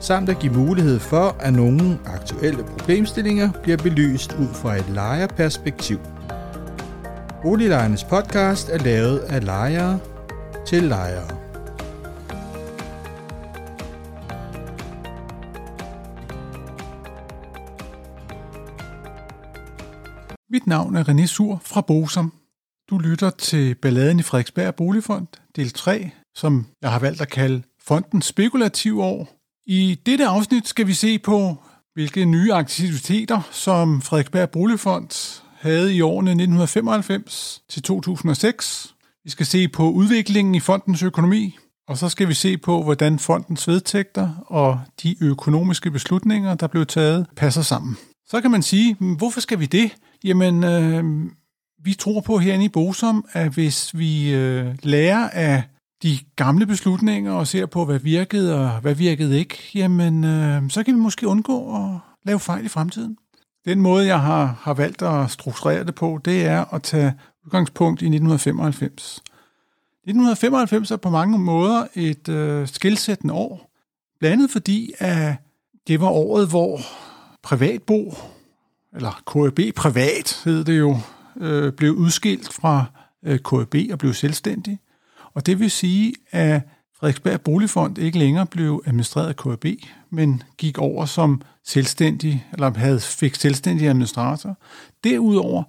samt at give mulighed for, at nogle aktuelle problemstillinger bliver belyst ud fra et lejerperspektiv. Boliglejernes podcast er lavet af lejere til lejere. Mit navn er René Sur fra Bosom. Du lytter til Balladen i Frederiksberg Boligfond, del 3, som jeg har valgt at kalde Fondens spekulative år, i dette afsnit skal vi se på, hvilke nye aktiviteter, som Frederiksberg Boligfond havde i årene 1995 til 2006. Vi skal se på udviklingen i fondens økonomi, og så skal vi se på, hvordan fondens vedtægter og de økonomiske beslutninger, der blev taget, passer sammen. Så kan man sige, hvorfor skal vi det? Jamen, øh, vi tror på herinde i Bosom, at hvis vi øh, lærer af de gamle beslutninger og ser på, hvad virkede og hvad virkede ikke, jamen øh, så kan vi måske undgå at lave fejl i fremtiden. Den måde, jeg har, har valgt at strukturere det på, det er at tage udgangspunkt i 1995. 1995 er på mange måder et øh, skilsættende år, blandt andet fordi, at det var året, hvor privatbo, eller KAB Privat hed det jo, øh, blev udskilt fra øh, KAB og blev selvstændig. Og det vil sige, at Frederiksberg Boligfond ikke længere blev administreret af KAB, men gik over som selvstændig, eller havde, fik selvstændig administrator. Derudover,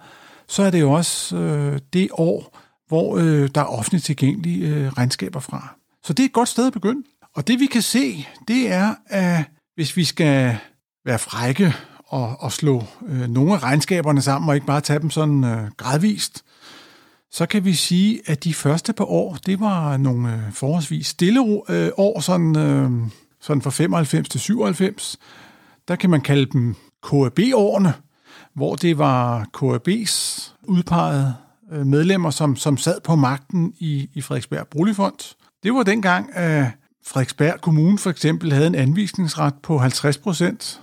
så er det jo også øh, det år, hvor øh, der er offentligt tilgængelige øh, regnskaber fra. Så det er et godt sted at begynde. Og det vi kan se, det er, at hvis vi skal være frække og, og slå øh, nogle af regnskaberne sammen, og ikke bare tage dem sådan øh, gradvist, så kan vi sige, at de første par år, det var nogle øh, forholdsvis stille øh, år, sådan, øh, sådan fra 95 til 97. Der kan man kalde dem KAB-årene, hvor det var KAB's udpegede medlemmer, som, som sad på magten i, i Frederiksberg Boligfond. Det var dengang, at Frederiksberg Kommune for eksempel havde en anvisningsret på 50 procent,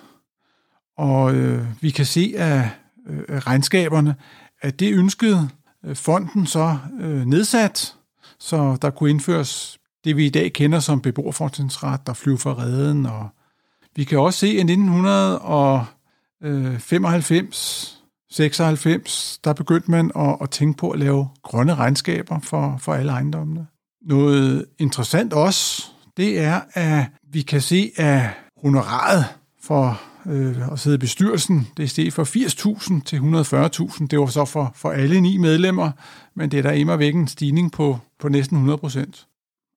og øh, vi kan se af øh, regnskaberne, at det ønskede Øh, fonden så øh, nedsat, så der kunne indføres det, vi i dag kender som beboerfortrinsret, der flyver for redden. Og vi kan også se, at i 1995 96, der begyndte man at, at tænke på at lave grønne regnskaber for, for alle ejendommene. Noget interessant også, det er, at vi kan se, at honoraret for øh, at sidde i bestyrelsen. Det er fra 80.000 til 140.000. Det var så for, for alle ni medlemmer, men det er der immer væk en stigning på, på næsten 100 procent.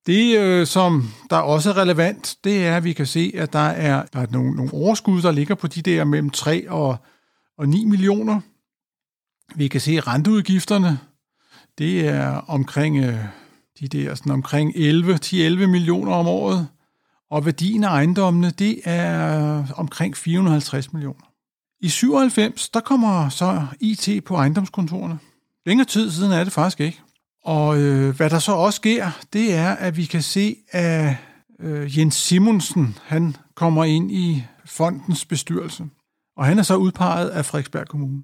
Det, øh, som der også er relevant, det er, at vi kan se, at der er, der er nogle, nogle overskud, der ligger på de der mellem 3 og, og 9 millioner. Vi kan se renteudgifterne. Det er omkring, øh, de der, sådan omkring 11, 10-11 millioner om året. Og værdien af ejendommene, det er omkring 450 millioner. I 97, der kommer så IT på ejendomskontorene. Længere tid siden er det faktisk ikke. Og øh, hvad der så også sker, det er, at vi kan se, at øh, Jens Simonsen, han kommer ind i fondens bestyrelse. Og han er så udpeget af Frederiksberg Kommune.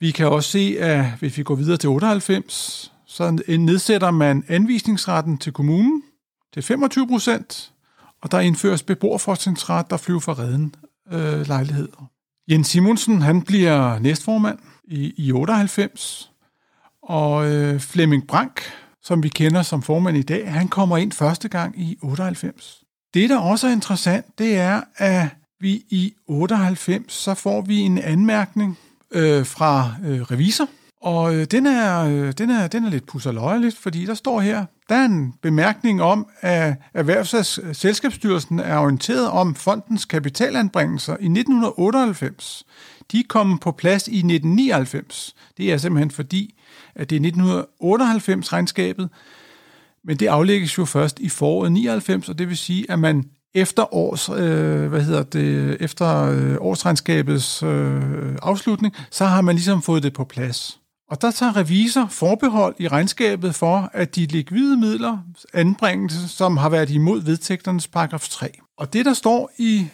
Vi kan også se, at hvis vi går videre til 98, så nedsætter man anvisningsretten til kommunen til 25 procent, og der indføres beboerforskningsret, der flyver for redden øh, lejligheder. Jens Simonsen, han bliver næstformand i, i 98, og øh, Flemming Brank, som vi kender som formand i dag, han kommer ind første gang i 98. Det, der også er interessant, det er, at vi i 98, så får vi en anmærkning øh, fra øh, revisor, og øh, den, er, øh, den, er, den er lidt pusserløjeligt, fordi der står her, der er en bemærkning om, at Erhvervs- Selskabsstyrelsen er orienteret om fondens kapitalanbringelser i 1998. De kom på plads i 1999. Det er simpelthen fordi, at det er 1998-regnskabet, men det aflægges jo først i foråret 99, og det vil sige, at man efter års, øh, hvad hedder det, efter øh, årsregnskabets øh, afslutning, så har man ligesom fået det på plads. Og der tager revisor forbehold i regnskabet for, at de likvide midler anbringes, som har været imod vedtægternes paragraf 3. Og det, der står i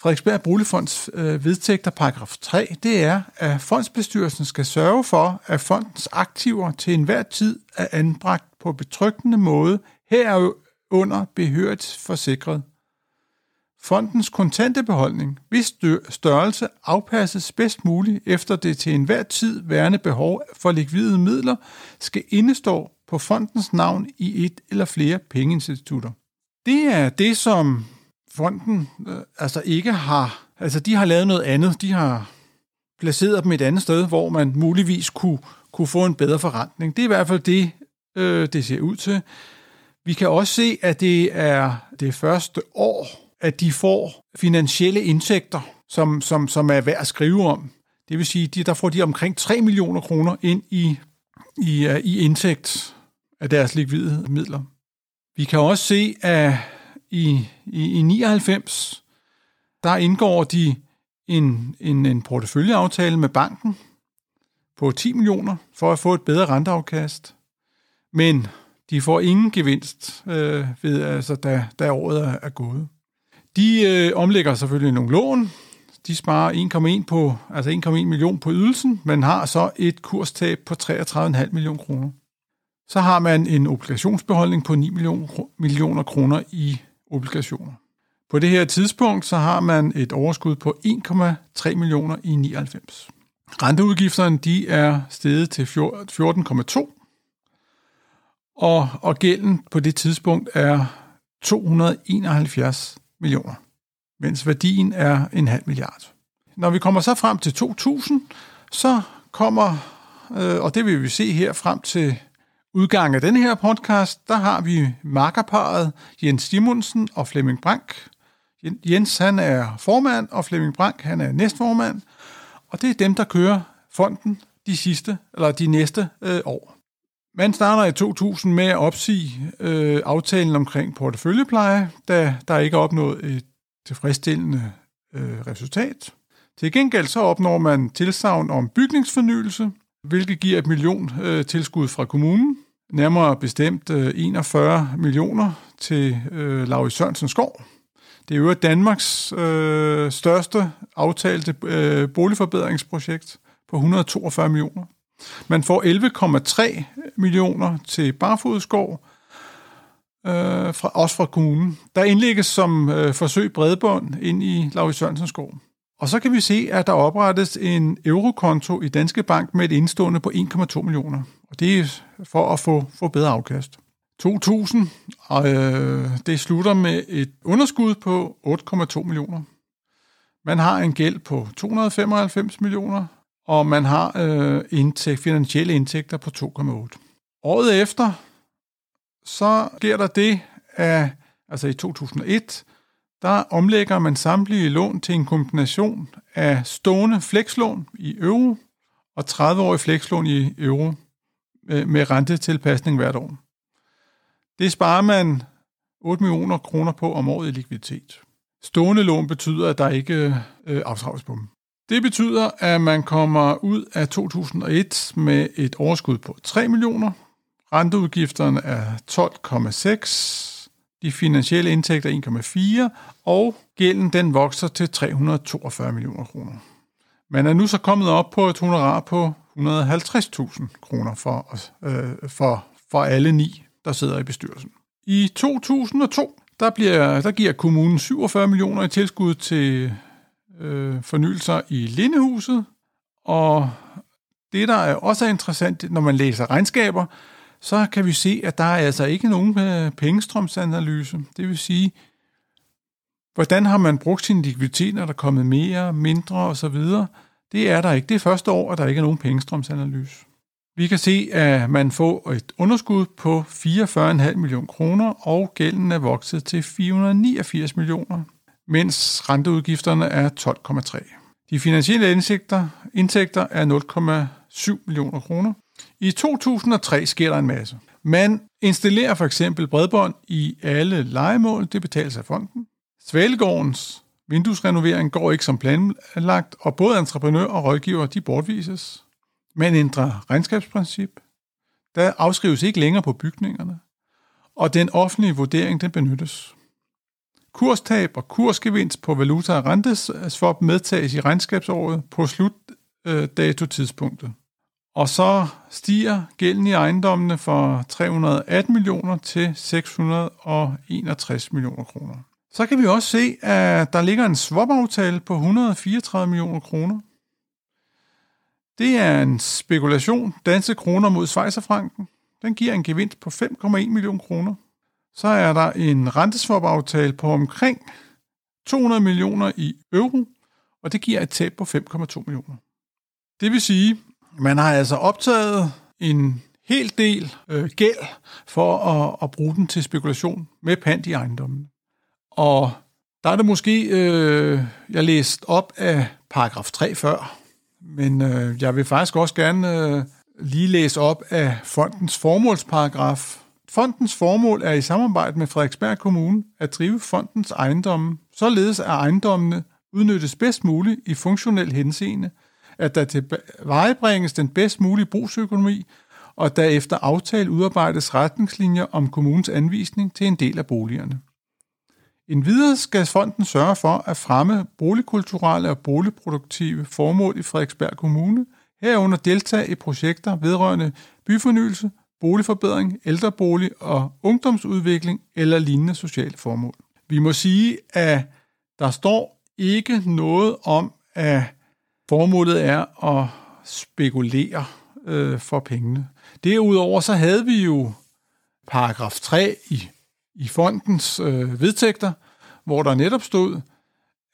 Frederiksberg Boligfonds øh, vedtægter paragraf 3, det er, at fondsbestyrelsen skal sørge for, at fondens aktiver til enhver tid er anbragt på betryggende måde, herunder behørigt forsikret. Fondens kontante beholdning, hvis størrelse afpasses bedst muligt efter det til enhver tid værende behov for likvide midler, skal indestå på fondens navn i et eller flere pengeinstitutter. Det er det, som fonden øh, altså ikke har... Altså, de har lavet noget andet. De har placeret dem et andet sted, hvor man muligvis kunne, kunne få en bedre forrentning. Det er i hvert fald det, øh, det ser ud til. Vi kan også se, at det er det første år, at de får finansielle indtægter, som, som, som er værd at skrive om. Det vil sige, de, der får de omkring 3 millioner kroner ind i, i, uh, i indtægt af deres likvide midler. Vi kan også se, at i, i, i 99, der indgår de en, en, en porteføljeaftale med banken på 10 millioner for at få et bedre renteafkast. Men de får ingen gevinst, øh, ved, altså, da, da året er, er gået. De øh, omlægger selvfølgelig nogle lån. De sparer 1,1 på, altså 1,1 million på ydelsen, men har så et kurstab på 33,5 millioner kroner. Så har man en obligationsbeholdning på 9 millioner kroner i obligationer. På det her tidspunkt så har man et overskud på 1,3 millioner i 99. Renteudgifterne de er steget til 14,2 og, og gælden på det tidspunkt er 271 millioner, mens værdien er en halv milliard. Når vi kommer så frem til 2000, så kommer, øh, og det vil vi se her frem til udgangen af den her podcast, der har vi makkerparet Jens Simonsen og Flemming Brank. Jens han er formand, og Flemming Brank han er næstformand, og det er dem, der kører fonden de sidste, eller de næste øh, år. Man starter i 2000 med at opsige øh, aftalen omkring porteføljepleje, da der ikke er opnået et tilfredsstillende øh, resultat. Til gengæld så opnår man tilsavn om bygningsfornyelse, hvilket giver et million øh, tilskud fra kommunen. Nærmere bestemt øh, 41 millioner til øh, Laurits Sørensen Skov. Det er jo Danmarks øh, største aftalte øh, boligforbedringsprojekt på 142 millioner. Man får 11,3 millioner til Barfodskov, øh, fra, også fra kommunen. Der indlægges som øh, forsøg bredbånd ind i Laurits Sørensens skov. Og så kan vi se, at der oprettes en eurokonto i Danske Bank med et indstående på 1,2 millioner. Og det er for at få, få bedre afkast. 2000, og øh, det slutter med et underskud på 8,2 millioner. Man har en gæld på 295 millioner, og man har øh, indtægt, finansielle indtægter på 2,8. Året efter, så sker der det, at altså i 2001, der omlægger man samtlige lån til en kombination af stående flekslån i euro og 30-årige flekslån i euro øh, med rentetilpasning hvert år. Det sparer man 8 millioner kroner på om året i likviditet. Stående lån betyder, at der ikke øh, aftræves på dem. Det betyder, at man kommer ud af 2001 med et overskud på 3 millioner. Renteudgifterne er 12,6. De finansielle indtægter 1,4. Og gælden den vokser til 342 millioner kroner. Man er nu så kommet op på et honorar på 150.000 kroner for, øh, for, for alle ni, der sidder i bestyrelsen. I 2002 der, bliver, der giver kommunen 47 millioner i tilskud til øh, fornyelser i Lindehuset, og det, der er også er interessant, når man læser regnskaber, så kan vi se, at der er altså ikke nogen øh, pengestrømsanalyse. Det vil sige, hvordan har man brugt sin likviditet, når der er kommet mere, mindre osv., det er der ikke. Det er første år, at der ikke er nogen pengestrømsanalyse. Vi kan se, at man får et underskud på 44,5 millioner kroner, og gælden er vokset til 489 millioner mens renteudgifterne er 12,3. De finansielle indsigter, indtægter er 0,7 millioner kroner. I 2003 sker der en masse. Man installerer for eksempel bredbånd i alle legemål, det betales af fonden. Svalegårdens vinduesrenovering går ikke som planlagt, og både entreprenør og rådgiver de bortvises. Man ændrer regnskabsprincip. Der afskrives ikke længere på bygningerne, og den offentlige vurdering den benyttes. Kurstab og kursgevinst på valuta og renteswap øh, medtages i regnskabsåret på slutdatotidspunktet. Og så stiger gælden i ejendommene fra 318 millioner til 661 millioner kroner. Så kan vi også se, at der ligger en swap-aftale på 134 millioner kroner. Det er en spekulation, danske kroner mod Schweizerfranken. Den giver en gevinst på 5,1 millioner kroner. Så er der en renteswap-aftale på omkring 200 millioner i euro, og det giver et tab på 5,2 millioner. Det vil sige, man har altså optaget en hel del øh, gæld for at, at bruge den til spekulation med pant i ejendommen. Og der er det måske, øh, jeg læste op af paragraf 3 før, men øh, jeg vil faktisk også gerne øh, lige læse op af fondens formålsparagraf. Fondens formål er i samarbejde med Frederiksberg Kommune at drive fondens ejendomme, således at ejendommene udnyttes bedst muligt i funktionel henseende, at der tilvejebringes den bedst mulige brugsøkonomi, og der efter aftale udarbejdes retningslinjer om kommunens anvisning til en del af boligerne. En videre skal fonden sørge for at fremme boligkulturelle og boligproduktive formål i Frederiksberg Kommune, herunder deltage i projekter vedrørende byfornyelse, boligforbedring, ældrebolig og ungdomsudvikling eller lignende sociale formål. Vi må sige, at der står ikke noget om, at formålet er at spekulere øh, for pengene. Derudover så havde vi jo paragraf 3 i i fondens øh, vedtægter, hvor der netop stod,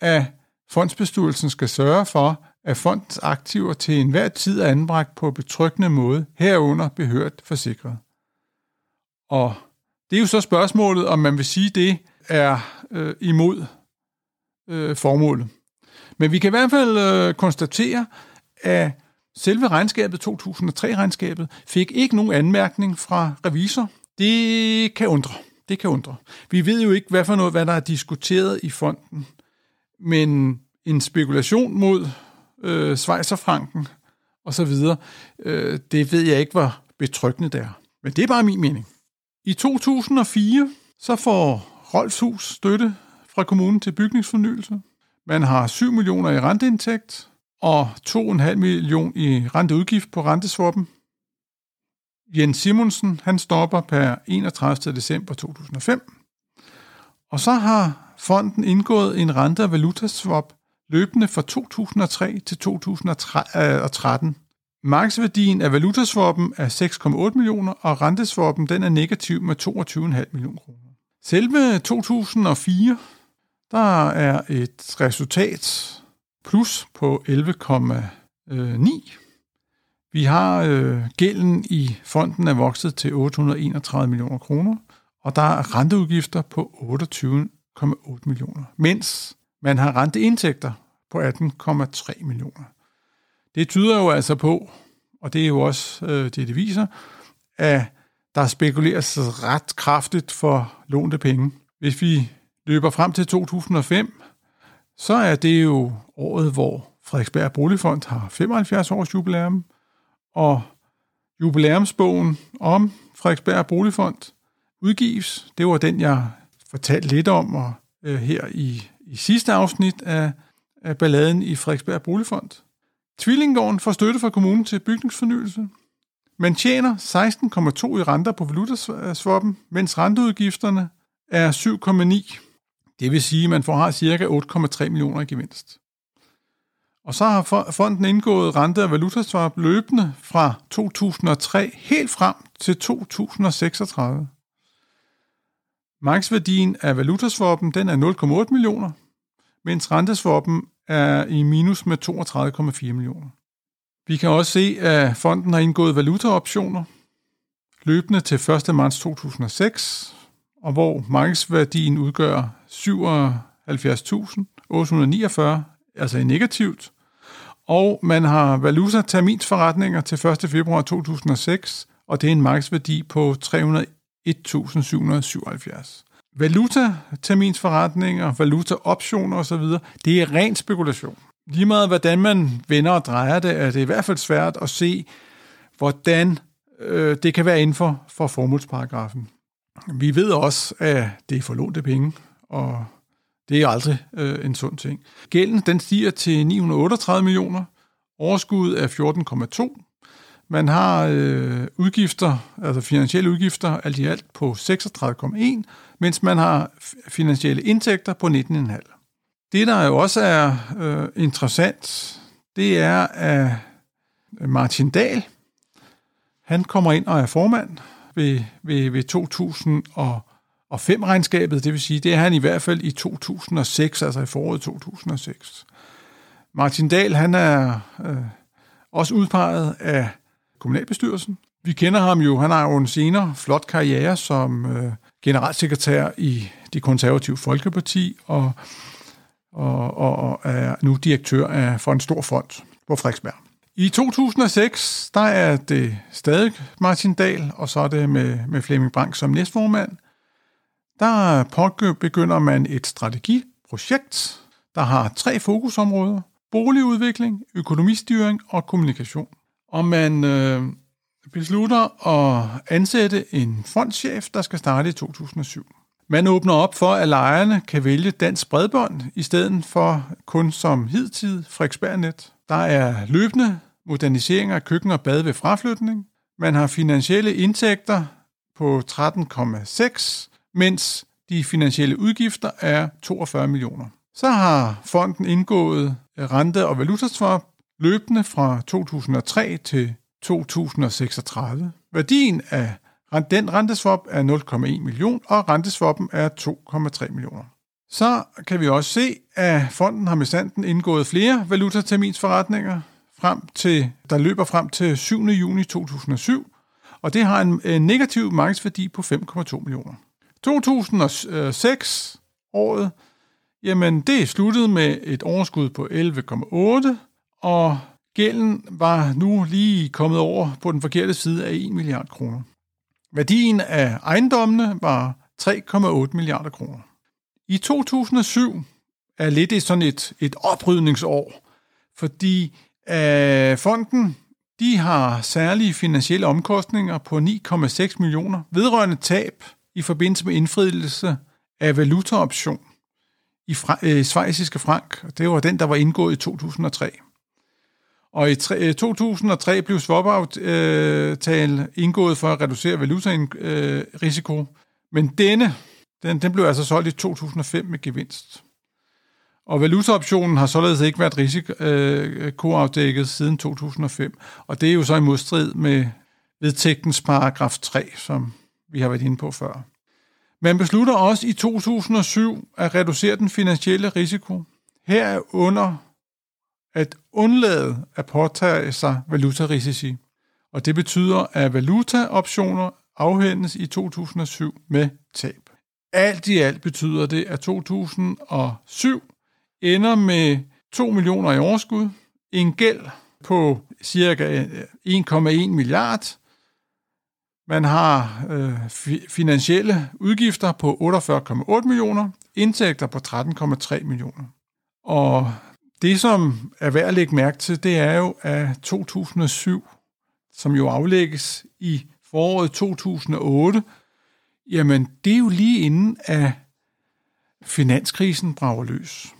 at fondsbestyrelsen skal sørge for, at fondens aktiver til enhver tid er anbragt på betryggende måde, herunder behørt forsikret. Og det er jo så spørgsmålet, om man vil sige, det er øh, imod øh, formålet. Men vi kan i hvert fald øh, konstatere, at selve regnskabet, 2003-regnskabet, fik ikke nogen anmærkning fra revisor. Det kan undre. Det kan undre. Vi ved jo ikke, hvad for noget, hvad der er diskuteret i fonden, men en spekulation mod øh, Schweizerfranken og så videre, øh, det ved jeg ikke, hvor betryggende det er. Men det er bare min mening. I 2004 så får Rolfshus støtte fra kommunen til bygningsfornyelse. Man har 7 millioner i renteindtægt og 2,5 millioner i renteudgift på renteswappen. Jens Simonsen, han stopper per 31. december 2005. Og så har fonden indgået en rente- og valutaswap løbende fra 2003 til 2013. Øh, Markedsværdien af valutaswappen er 6,8 millioner, og renteswappen den er negativ med 22,5 millioner kroner. Selve 2004, der er et resultat plus på 11,9 vi har øh, gælden i fonden er vokset til 831 millioner kroner, og der er renteudgifter på 28,8 millioner, mens man har renteindtægter på 18,3 millioner. Det tyder jo altså på, og det er jo også øh, det, det viser, at der spekuleres ret kraftigt for lånte penge. Hvis vi løber frem til 2005, så er det jo året, hvor Frederiksberg Boligfond har 75 års jubilæum, og jubilæumsbogen om Frederiksberg Boligfond udgives. Det var den, jeg fortalte lidt om og, øh, her i, i sidste afsnit af, af balladen i Frederiksberg Boligfond. Tvillinggården får støtte fra kommunen til bygningsfornyelse. Man tjener 16,2 i renter på valutaswappen, mens renteudgifterne er 7,9. Det vil sige, at man får har ca. 8,3 millioner i gevinst. Og så har fonden indgået rente- og valutaswap løbende fra 2003 helt frem til 2036. Markedsværdien af valutaswappen den er 0,8 millioner, mens renteswappen er i minus med 32,4 millioner. Vi kan også se, at fonden har indgået valutaoptioner løbende til 1. marts 2006, og hvor markedsværdien udgør 77.849, altså i negativt, og man har valuta terminsforretninger til 1. februar 2006 og det er en markedsværdi på 1777. Valuta-terminsforretninger, valutaoptioner osv., det er ren spekulation. Lige meget hvordan man vender og drejer det, er det i hvert fald svært at se, hvordan øh, det kan være inden for, for formålsparagrafen. Vi ved også, at det er for lånte penge, og det er aldrig øh, en sund ting. Gælden den stiger til 938 millioner, overskud er 14,2. Man har øh, udgifter, altså finansielle udgifter, alt i alt på 36,1, mens man har finansielle indtægter på 19,5. Det, der jo også er øh, interessant, det er, at Martin Dahl, han kommer ind og er formand ved, ved, ved 2005-regnskabet, det vil sige, det er han i hvert fald i 2006, altså i foråret 2006. Martin Dahl, han er øh, også udpeget af kommunalbestyrelsen. Vi kender ham jo, han har jo en senere flot karriere som øh, generalsekretær i det konservative Folkeparti, og, og, og, og er nu direktør af, for en stor fond på Frederiksberg. I 2006, der er det stadig Martin Dahl, og så er det med, med Flemming Brank som næstformand. Der begynder man et strategiprojekt, der har tre fokusområder. Boligudvikling, økonomistyring og kommunikation. Og man øh, beslutter at ansætte en fondschef, der skal starte i 2007. Man åbner op for, at lejerne kan vælge dansk bredbånd i stedet for kun som hidtid Frederiksbergnet. Der er løbende modernisering af køkken og bad ved fraflytning. Man har finansielle indtægter på 13,6, mens de finansielle udgifter er 42 millioner. Så har fonden indgået rente- og valutaswap løbende fra 2003 til 2036. Værdien af den renteswap er 0,1 million, og renteswappen er 2,3 millioner. Så kan vi også se, at fonden har med sanden indgået flere valutaterminsforretninger, frem til, der løber frem til 7. juni 2007, og det har en, en negativ markedsværdi på 5,2 millioner. 2006 året, jamen det sluttede med et overskud på 11,8, og gælden var nu lige kommet over på den forkerte side af 1 milliard kroner. Værdien af ejendommene var 3,8 milliarder kroner. I 2007 er lidt sådan et, et oprydningsår, fordi øh, fonden de har særlige finansielle omkostninger på 9,6 millioner vedrørende tab i forbindelse med indfrielse af valutaoption i fra, øh, svejsiske frank. Det var den, der var indgået i 2003. Og i 2003 øh, blev swap-aftale øh, indgået for at reducere valutarisiko, øh, men denne den, den blev altså solgt i 2005 med gevinst. Og valutaoptionen har således ikke været risikoafdækket siden 2005, og det er jo så i modstrid med vedtægtens paragraf 3, som vi har været inde på før. Man beslutter også i 2007 at reducere den finansielle risiko. Her er under at undlade at påtage sig valutarisici. Og det betyder, at valutaoptioner afhændes i 2007 med tab. Alt i alt betyder det, at 2007 ender med 2 millioner i overskud, en gæld på cirka 1,1 milliard. Man har øh, finansielle udgifter på 48,8 millioner, indtægter på 13,3 millioner. Og det, som er værd at lægge mærke til, det er jo, at 2007, som jo aflægges i foråret 2008, jamen det er jo lige inden, at finanskrisen brager løs.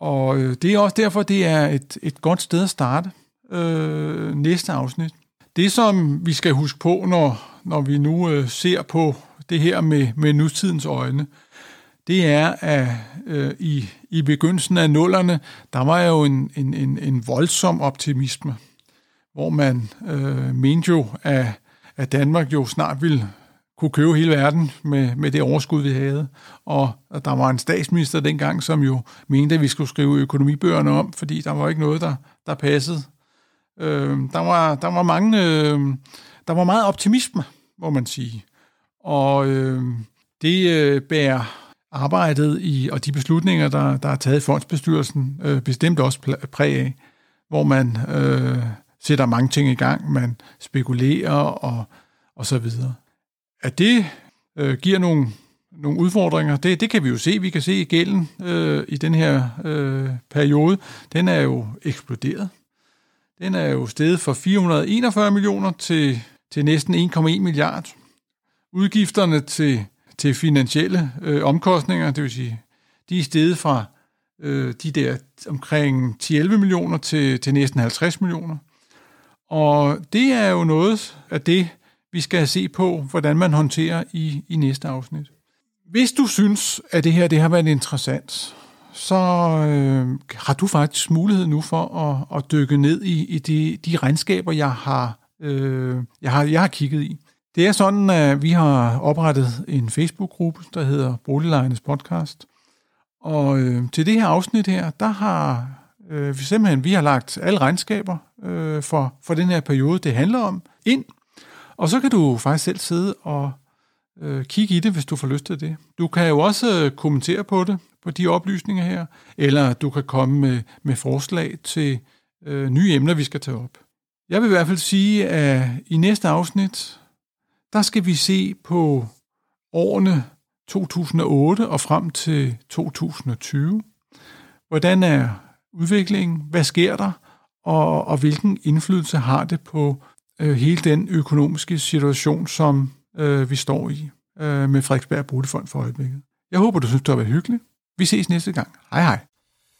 Og øh, det er også derfor, det er et, et godt sted at starte øh, næste afsnit. Det, som vi skal huske på, når, når vi nu øh, ser på det her med, med nutidens øjne, det er, at øh, i, i begyndelsen af nullerne, der var jo en, en, en, en voldsom optimisme, hvor man øh, mente jo, at, at Danmark jo snart ville kunne købe hele verden med, med det overskud, vi havde. Og, der var en statsminister dengang, som jo mente, at vi skulle skrive økonomibøgerne om, fordi der var ikke noget, der, der passede. Øh, der, var, der var mange... Øh, der var meget optimisme, må man sige. Og øh, det øh, bærer arbejdet i, og de beslutninger, der, der er taget i fondsbestyrelsen, øh, bestemt også præg af, hvor man øh, sætter mange ting i gang. Man spekulerer og og så videre. At det øh, giver nogle, nogle udfordringer, det, det kan vi jo se. Vi kan se, at gælden øh, i den her øh, periode, den er jo eksploderet. Den er jo steget fra 441 millioner til, til næsten 1,1 milliard. Udgifterne til, til finansielle øh, omkostninger, det vil sige, de er steget fra øh, de der omkring 10-11 millioner til, til næsten 50 millioner. Og det er jo noget af det, vi skal se på, hvordan man håndterer i, i næste afsnit. Hvis du synes, at det her det har været interessant, så øh, har du faktisk mulighed nu for at, at dykke ned i, i de, de regnskaber, jeg har, øh, jeg, har, jeg har kigget i. Det er sådan, at vi har oprettet en Facebook-gruppe, der hedder Boliglejernes Podcast. Og øh, til det her afsnit her, der har øh, vi simpelthen vi har lagt alle regnskaber øh, for, for den her periode, det handler om, ind. Og så kan du faktisk selv sidde og øh, kigge i det, hvis du får lyst til det. Du kan jo også øh, kommentere på det, på de oplysninger her, eller du kan komme med, med forslag til øh, nye emner, vi skal tage op. Jeg vil i hvert fald sige, at i næste afsnit, der skal vi se på årene 2008 og frem til 2020. Hvordan er udviklingen? Hvad sker der? Og, og hvilken indflydelse har det på øh, hele den økonomiske situation, som øh, vi står i øh, med Frederiksberg Boligfond for øjeblikket. Jeg håber, du synes, det har været hyggeligt. Vi ses næste gang. Hej hej.